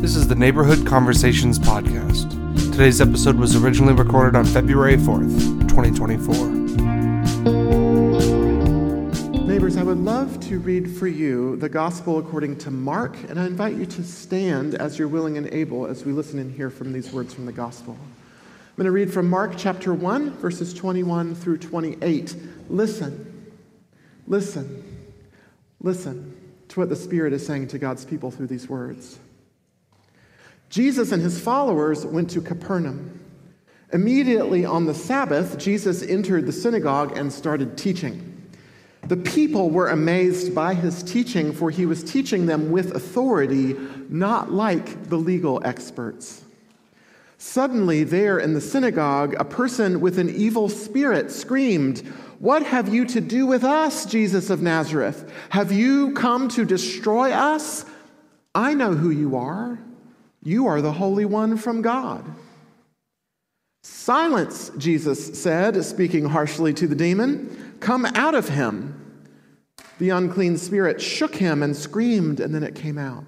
This is the Neighborhood Conversations Podcast. Today's episode was originally recorded on February 4th, 2024. Neighbors, I would love to read for you the Gospel according to Mark, and I invite you to stand as you're willing and able as we listen and hear from these words from the Gospel. I'm going to read from Mark chapter 1, verses 21 through 28. Listen, listen, listen to what the Spirit is saying to God's people through these words. Jesus and his followers went to Capernaum. Immediately on the Sabbath, Jesus entered the synagogue and started teaching. The people were amazed by his teaching, for he was teaching them with authority, not like the legal experts. Suddenly, there in the synagogue, a person with an evil spirit screamed, What have you to do with us, Jesus of Nazareth? Have you come to destroy us? I know who you are. You are the Holy One from God. Silence, Jesus said, speaking harshly to the demon. Come out of him. The unclean spirit shook him and screamed, and then it came out.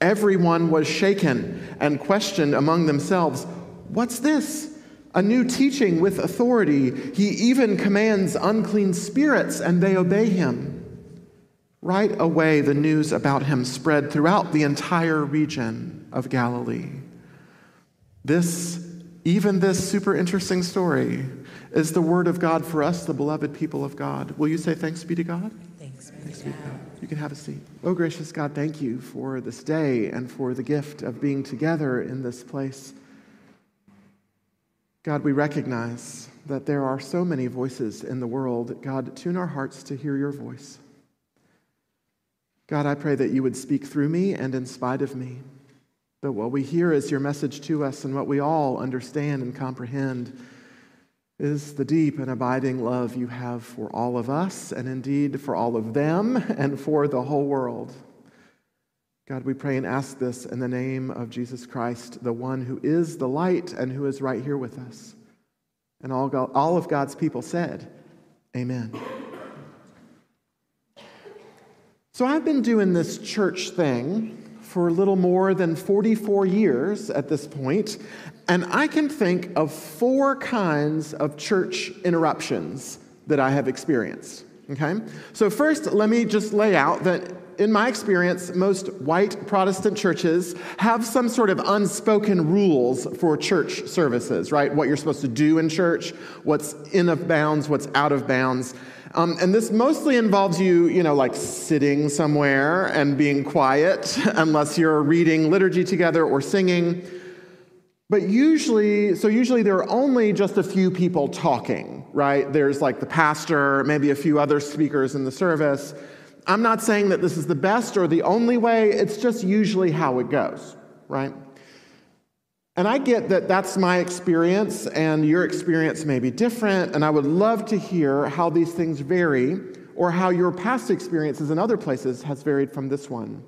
Everyone was shaken and questioned among themselves What's this? A new teaching with authority. He even commands unclean spirits, and they obey him. Right away, the news about him spread throughout the entire region of Galilee. This, even this super interesting story, is the word of God for us, the beloved people of God. Will you say thanks be to God? Thanks be thanks to God. God. You can have a seat. Oh, gracious God, thank you for this day and for the gift of being together in this place. God, we recognize that there are so many voices in the world. God, tune our hearts to hear your voice. God, I pray that you would speak through me and in spite of me. That what we hear is your message to us and what we all understand and comprehend is the deep and abiding love you have for all of us and indeed for all of them and for the whole world. God, we pray and ask this in the name of Jesus Christ, the one who is the light and who is right here with us. And all, God, all of God's people said, Amen. So I've been doing this church thing for a little more than 44 years at this point, and I can think of four kinds of church interruptions that I have experienced. Okay? So, first, let me just lay out that in my experience, most white Protestant churches have some sort of unspoken rules for church services, right? What you're supposed to do in church, what's in of bounds, what's out of bounds. Um, and this mostly involves you, you know, like sitting somewhere and being quiet, unless you're reading liturgy together or singing. But usually, so usually there are only just a few people talking, right? There's like the pastor, maybe a few other speakers in the service. I'm not saying that this is the best or the only way, it's just usually how it goes, right? And I get that that's my experience, and your experience may be different, and I would love to hear how these things vary or how your past experiences in other places has varied from this one.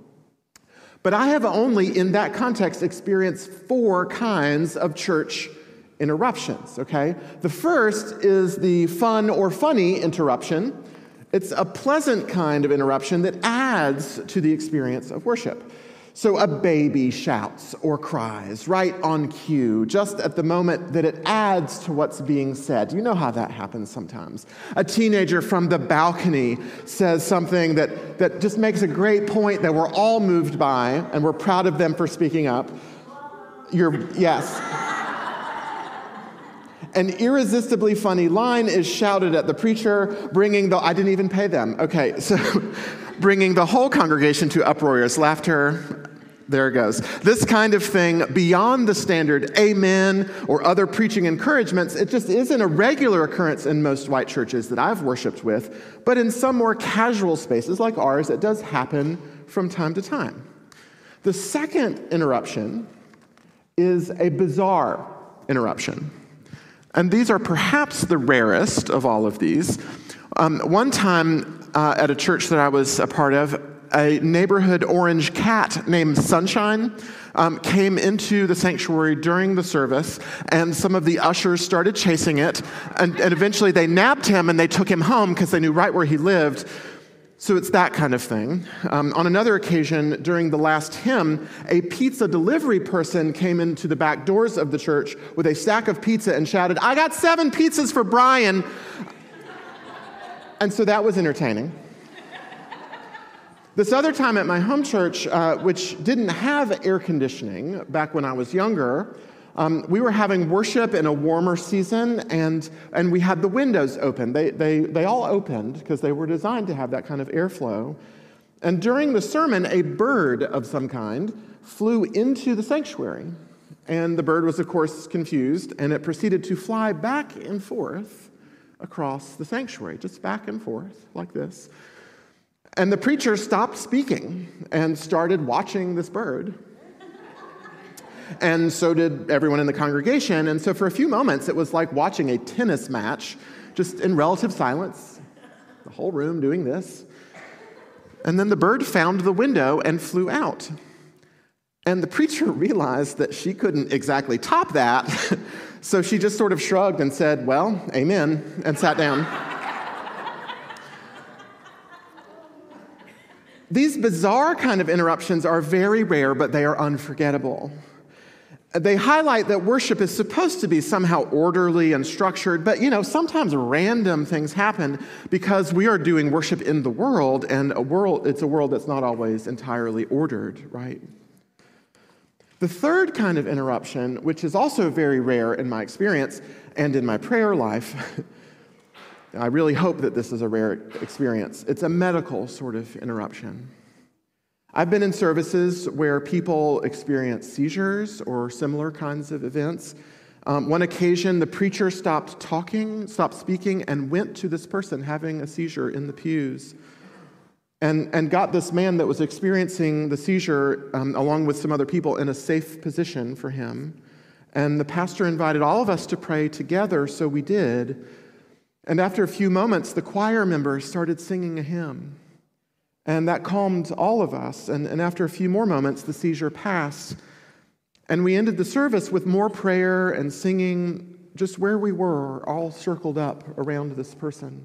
But I have only, in that context, experienced four kinds of church interruptions, okay? The first is the fun or funny interruption. It's a pleasant kind of interruption that adds to the experience of worship. So a baby shouts or cries right on cue, just at the moment that it adds to what's being said. You know how that happens sometimes. A teenager from the balcony says something that, that just makes a great point that we're all moved by, and we're proud of them for speaking up. You're, yes. An irresistibly funny line is shouted at the preacher, bringing the, I didn't even pay them. Okay, so bringing the whole congregation to uproarious laughter. There it goes. This kind of thing, beyond the standard amen or other preaching encouragements, it just isn't a regular occurrence in most white churches that I've worshiped with, but in some more casual spaces like ours, it does happen from time to time. The second interruption is a bizarre interruption. And these are perhaps the rarest of all of these. Um, one time uh, at a church that I was a part of, a neighborhood orange cat named Sunshine um, came into the sanctuary during the service, and some of the ushers started chasing it. And, and eventually they nabbed him and they took him home because they knew right where he lived. So it's that kind of thing. Um, on another occasion, during the last hymn, a pizza delivery person came into the back doors of the church with a stack of pizza and shouted, I got seven pizzas for Brian. and so that was entertaining. This other time at my home church, uh, which didn't have air conditioning back when I was younger, um, we were having worship in a warmer season, and, and we had the windows open. They, they, they all opened because they were designed to have that kind of airflow. And during the sermon, a bird of some kind flew into the sanctuary. And the bird was, of course, confused, and it proceeded to fly back and forth across the sanctuary, just back and forth like this. And the preacher stopped speaking and started watching this bird. And so did everyone in the congregation. And so for a few moments, it was like watching a tennis match, just in relative silence, the whole room doing this. And then the bird found the window and flew out. And the preacher realized that she couldn't exactly top that. so she just sort of shrugged and said, Well, amen, and sat down. These bizarre kind of interruptions are very rare, but they are unforgettable. They highlight that worship is supposed to be somehow orderly and structured, but you know, sometimes random things happen because we are doing worship in the world, and a world, it's a world that's not always entirely ordered, right? The third kind of interruption, which is also very rare in my experience and in my prayer life, I really hope that this is a rare experience. It's a medical sort of interruption. I've been in services where people experience seizures or similar kinds of events. Um, one occasion, the preacher stopped talking, stopped speaking, and went to this person having a seizure in the pews. And, and got this man that was experiencing the seizure, um, along with some other people, in a safe position for him. And the pastor invited all of us to pray together, so we did. And after a few moments, the choir members started singing a hymn. And that calmed all of us. And, and after a few more moments, the seizure passed. And we ended the service with more prayer and singing just where we were, all circled up around this person.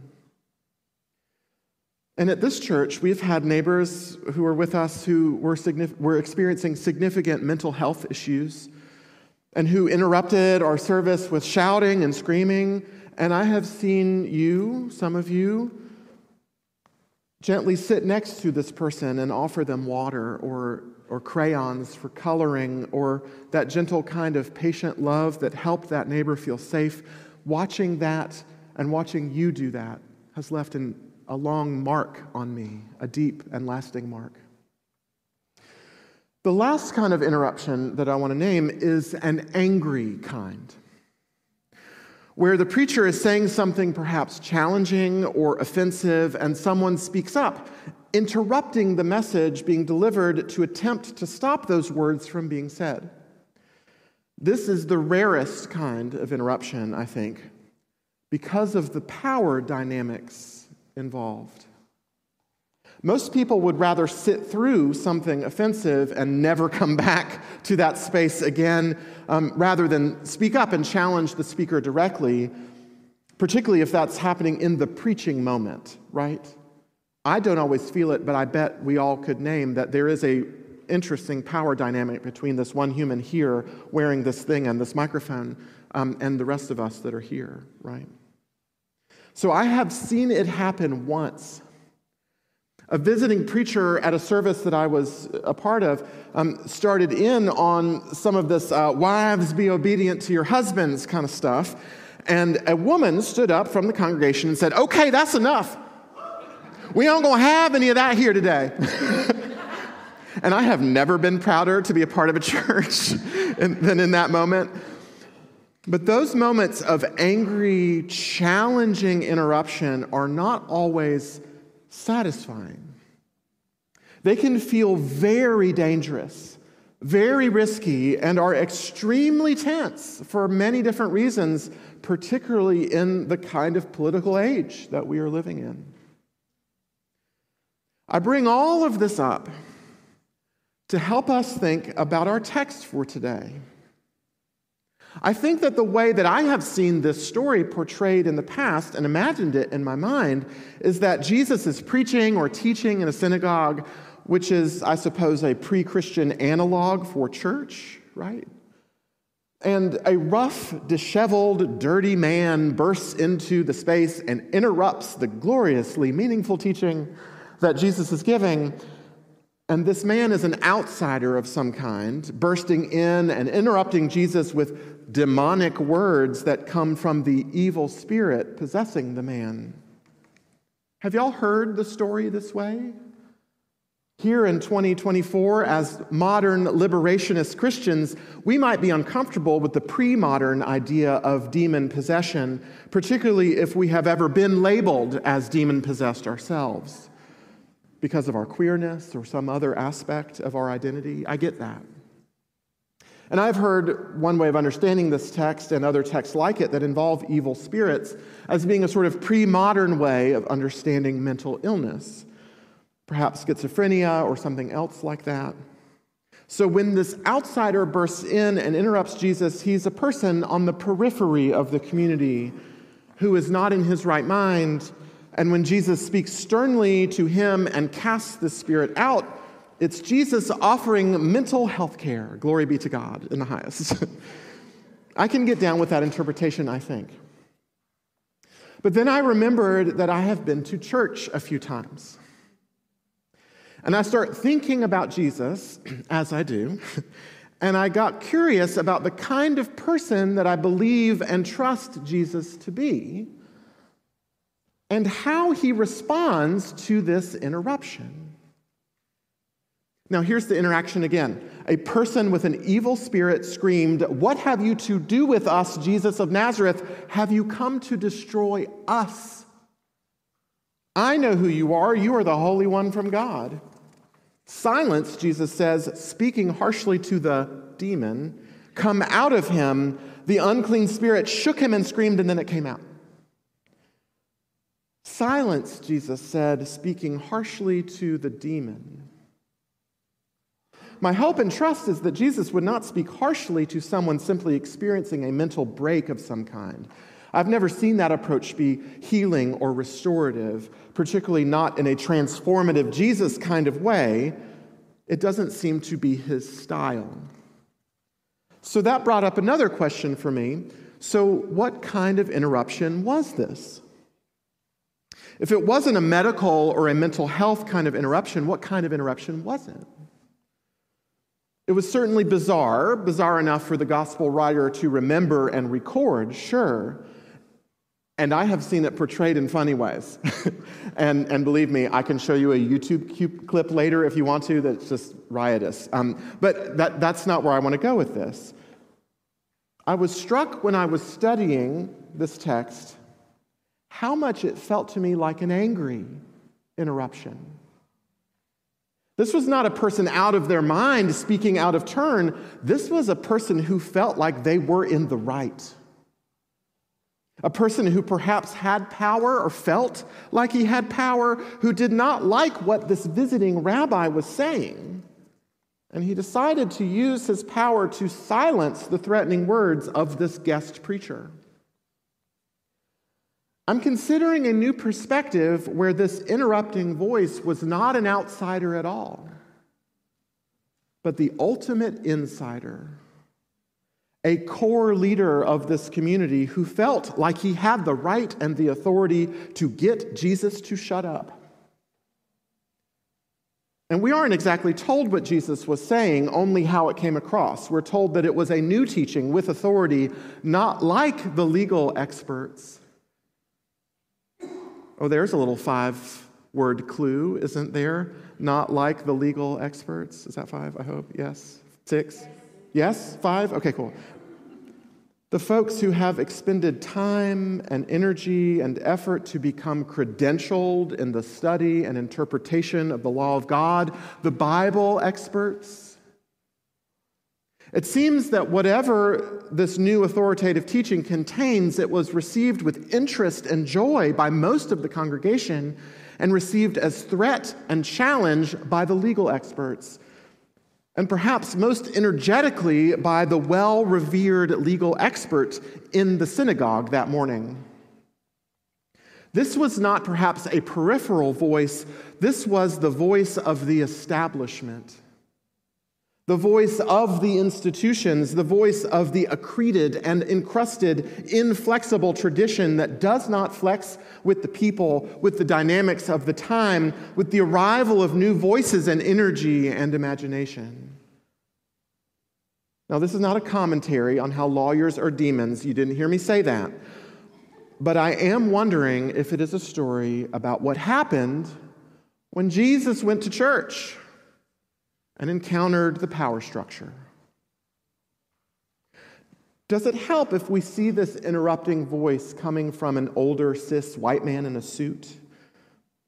And at this church, we've had neighbors who are with us who were, signif- were experiencing significant mental health issues and who interrupted our service with shouting and screaming and I have seen you, some of you, gently sit next to this person and offer them water or, or crayons for coloring or that gentle kind of patient love that helped that neighbor feel safe. Watching that and watching you do that has left an, a long mark on me, a deep and lasting mark. The last kind of interruption that I want to name is an angry kind where the preacher is saying something perhaps challenging or offensive, and someone speaks up, interrupting the message being delivered to attempt to stop those words from being said. This is the rarest kind of interruption, I think, because of the power dynamics involved. Most people would rather sit through something offensive and never come back to that space again um, rather than speak up and challenge the speaker directly, particularly if that's happening in the preaching moment, right? I don't always feel it, but I bet we all could name that there is a interesting power dynamic between this one human here wearing this thing and this microphone um, and the rest of us that are here, right? So I have seen it happen once a visiting preacher at a service that I was a part of um, started in on some of this uh, wives be obedient to your husbands kind of stuff. And a woman stood up from the congregation and said, Okay, that's enough. We aren't going to have any of that here today. and I have never been prouder to be a part of a church than in that moment. But those moments of angry, challenging interruption are not always satisfying. They can feel very dangerous, very risky, and are extremely tense for many different reasons, particularly in the kind of political age that we are living in. I bring all of this up to help us think about our text for today. I think that the way that I have seen this story portrayed in the past and imagined it in my mind is that Jesus is preaching or teaching in a synagogue, which is, I suppose, a pre Christian analog for church, right? And a rough, disheveled, dirty man bursts into the space and interrupts the gloriously meaningful teaching that Jesus is giving. And this man is an outsider of some kind, bursting in and interrupting Jesus with demonic words that come from the evil spirit possessing the man. Have y'all heard the story this way? Here in 2024, as modern liberationist Christians, we might be uncomfortable with the pre modern idea of demon possession, particularly if we have ever been labeled as demon possessed ourselves because of our queerness or some other aspect of our identity. I get that. And I've heard one way of understanding this text and other texts like it that involve evil spirits as being a sort of pre modern way of understanding mental illness perhaps schizophrenia or something else like that. So when this outsider bursts in and interrupts Jesus, he's a person on the periphery of the community who is not in his right mind. And when Jesus speaks sternly to him and casts the spirit out, it's Jesus offering mental health care. Glory be to God in the highest. I can get down with that interpretation, I think. But then I remembered that I have been to church a few times. And I start thinking about Jesus, as I do, and I got curious about the kind of person that I believe and trust Jesus to be, and how he responds to this interruption. Now, here's the interaction again. A person with an evil spirit screamed, What have you to do with us, Jesus of Nazareth? Have you come to destroy us? I know who you are. You are the Holy One from God. Silence, Jesus says, speaking harshly to the demon, come out of him. The unclean spirit shook him and screamed, and then it came out. Silence, Jesus said, speaking harshly to the demon. My hope and trust is that Jesus would not speak harshly to someone simply experiencing a mental break of some kind. I've never seen that approach be healing or restorative, particularly not in a transformative Jesus kind of way. It doesn't seem to be his style. So that brought up another question for me. So, what kind of interruption was this? If it wasn't a medical or a mental health kind of interruption, what kind of interruption was it? It was certainly bizarre, bizarre enough for the gospel writer to remember and record, sure. And I have seen it portrayed in funny ways. and, and believe me, I can show you a YouTube clip later if you want to that's just riotous. Um, but that, that's not where I want to go with this. I was struck when I was studying this text how much it felt to me like an angry interruption. This was not a person out of their mind speaking out of turn. This was a person who felt like they were in the right. A person who perhaps had power or felt like he had power, who did not like what this visiting rabbi was saying. And he decided to use his power to silence the threatening words of this guest preacher. I'm considering a new perspective where this interrupting voice was not an outsider at all, but the ultimate insider a core leader of this community who felt like he had the right and the authority to get Jesus to shut up. And we aren't exactly told what Jesus was saying, only how it came across. We're told that it was a new teaching with authority, not like the legal experts. Oh, there's a little five word clue, isn't there? Not like the legal experts. Is that five? I hope. Yes. Six? Yes? Five? Okay, cool. The folks who have expended time and energy and effort to become credentialed in the study and interpretation of the law of God, the Bible experts. It seems that whatever this new authoritative teaching contains, it was received with interest and joy by most of the congregation and received as threat and challenge by the legal experts and perhaps most energetically by the well revered legal expert in the synagogue that morning. This was not perhaps a peripheral voice, this was the voice of the establishment, the voice of the institutions, the voice of the accreted and encrusted, inflexible tradition that does not flex with the people, with the dynamics of the time, with the arrival of new voices and energy and imagination. Now, this is not a commentary on how lawyers are demons. You didn't hear me say that. But I am wondering if it is a story about what happened when Jesus went to church and encountered the power structure. Does it help if we see this interrupting voice coming from an older cis white man in a suit?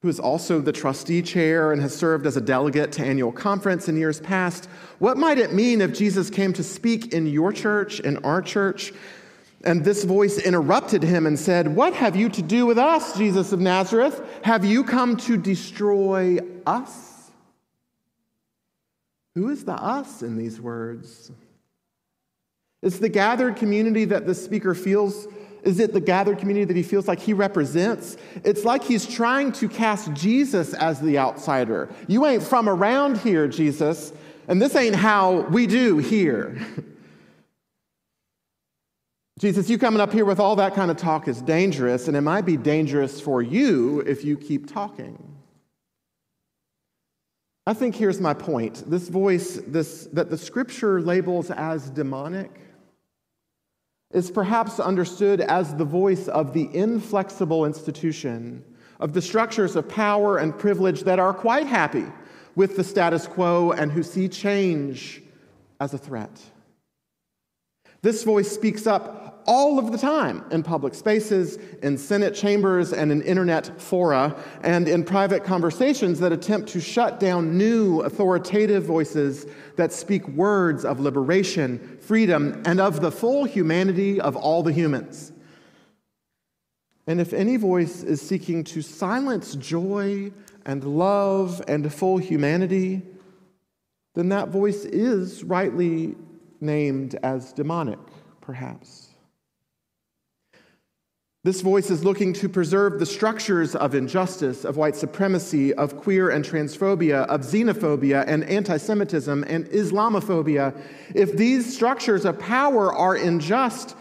who is also the trustee chair and has served as a delegate to annual conference in years past. What might it mean if Jesus came to speak in your church, in our church, and this voice interrupted him and said, What have you to do with us, Jesus of Nazareth? Have you come to destroy us? Who is the us in these words? It's the gathered community that the speaker feels. Is it the gathered community that he feels like he represents? It's like he's trying to cast Jesus as the outsider. You ain't from around here, Jesus, and this ain't how we do here. Jesus, you coming up here with all that kind of talk is dangerous, and it might be dangerous for you if you keep talking. I think here's my point. This voice this, that the scripture labels as demonic is perhaps understood as the voice of the inflexible institution, of the structures of power and privilege that are quite happy with the status quo and who see change as a threat. This voice speaks up all of the time in public spaces, in Senate chambers, and in internet fora, and in private conversations that attempt to shut down new authoritative voices that speak words of liberation, freedom, and of the full humanity of all the humans. And if any voice is seeking to silence joy and love and full humanity, then that voice is rightly named as demonic, perhaps. This voice is looking to preserve the structures of injustice, of white supremacy, of queer and transphobia, of xenophobia and anti Semitism and Islamophobia. If these structures of power are unjust,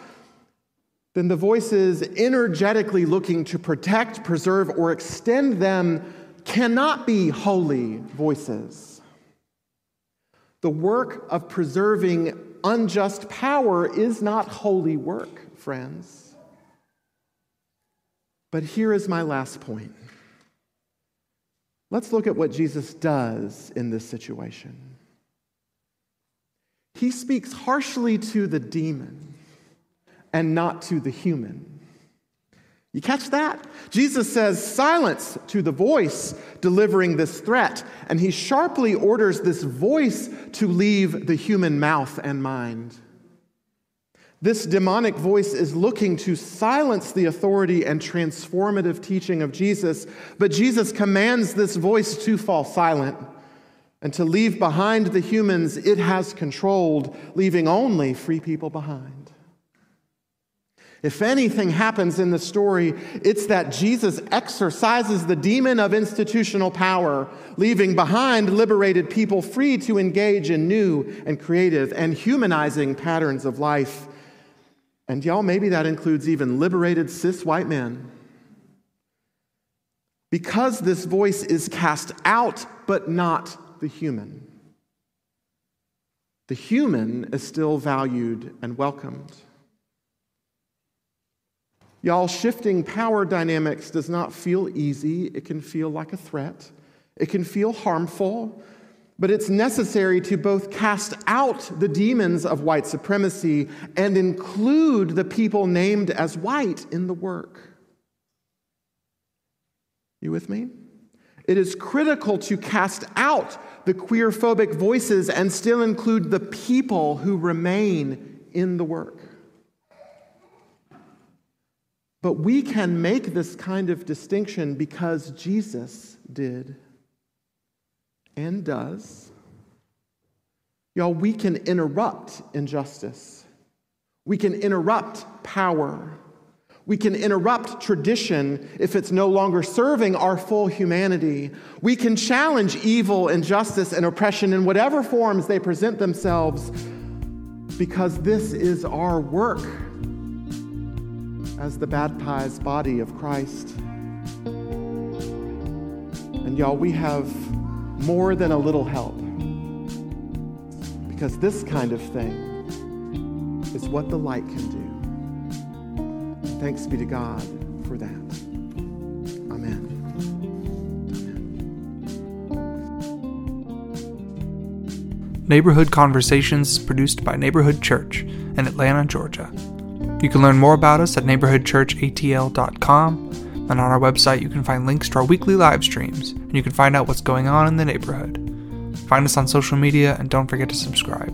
then the voices energetically looking to protect, preserve, or extend them cannot be holy voices. The work of preserving unjust power is not holy work, friends. But here is my last point. Let's look at what Jesus does in this situation. He speaks harshly to the demon and not to the human. You catch that? Jesus says silence to the voice delivering this threat, and he sharply orders this voice to leave the human mouth and mind. This demonic voice is looking to silence the authority and transformative teaching of Jesus, but Jesus commands this voice to fall silent and to leave behind the humans it has controlled, leaving only free people behind. If anything happens in the story, it's that Jesus exorcises the demon of institutional power, leaving behind liberated people free to engage in new and creative and humanizing patterns of life and y'all, maybe that includes even liberated cis white men. Because this voice is cast out, but not the human. The human is still valued and welcomed. Y'all, shifting power dynamics does not feel easy. It can feel like a threat, it can feel harmful, but it's necessary to both cast out the demons of white supremacy and include the people named as white in the work. You with me? It is critical to cast out the queerphobic voices and still include the people who remain in the work. But we can make this kind of distinction because Jesus did and does. Y'all, we can interrupt injustice. We can interrupt power. We can interrupt tradition if it's no longer serving our full humanity. We can challenge evil, injustice, and oppression in whatever forms they present themselves because this is our work as the baptized body of Christ. And y'all, we have more than a little help because this kind of thing is what the light can do. Thanks be to God for that. Amen. Neighborhood Conversations is produced by Neighborhood Church in Atlanta, Georgia. You can learn more about us at neighborhoodchurchatl.com, and on our website you can find links to our weekly live streams, and you can find out what's going on in the neighborhood. Find us on social media and don't forget to subscribe.